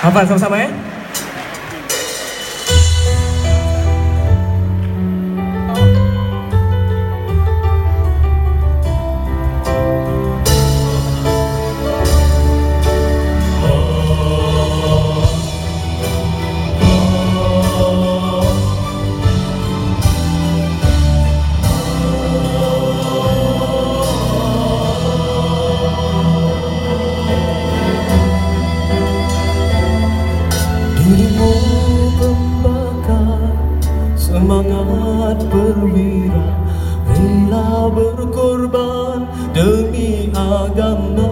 Hafal sama-sama eh. Semangat perwira Rela berkorban demi agama.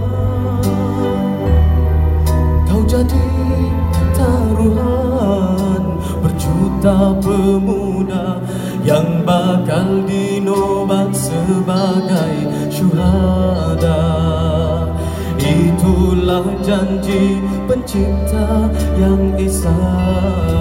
Kau jadi taruhan berjuta pemuda Yang bakal dinobat sebagai syuhada. Itulah janji pencipta yang esa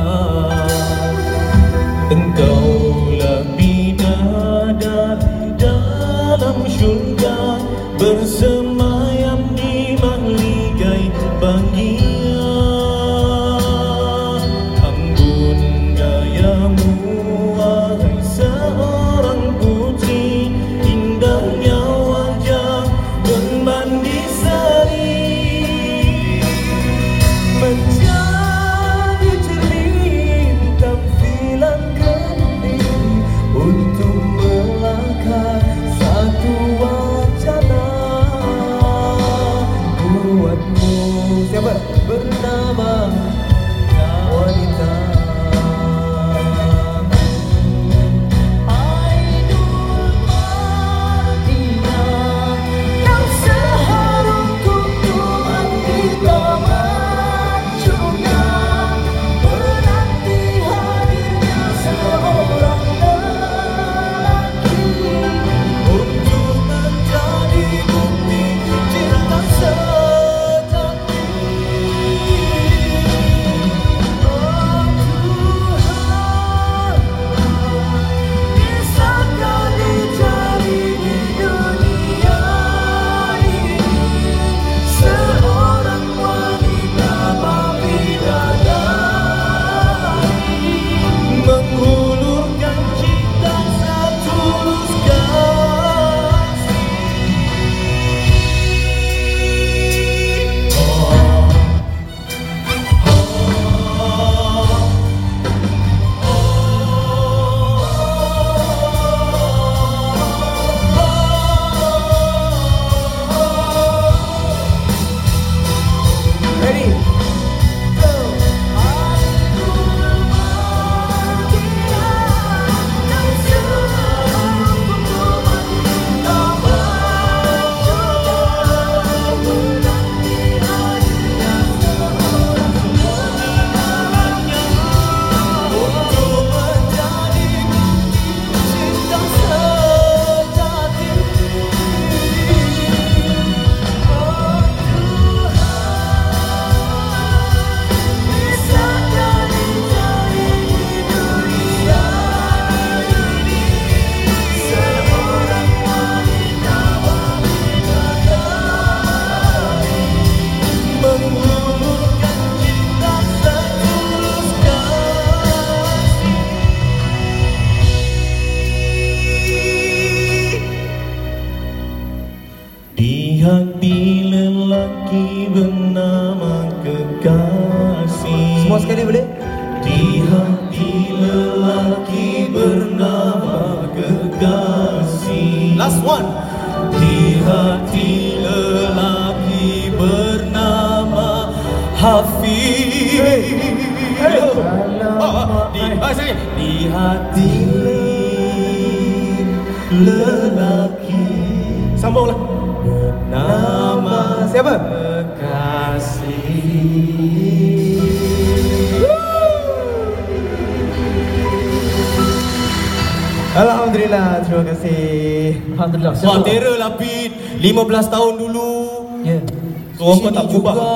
hati lelaki bernama kekasih Semua sekali boleh? Di hati lelaki bernama kekasih Last one. Di hati lelaki bernama Hafiz Oh, di, oh, sorry. di hati lelaki Sambunglah. Nama Siapa? kekasih Alhamdulillah, terima kasih. Alhamdulillah. Wah, terror lah Pit 15 tahun dulu Ya. So, kau tak berubah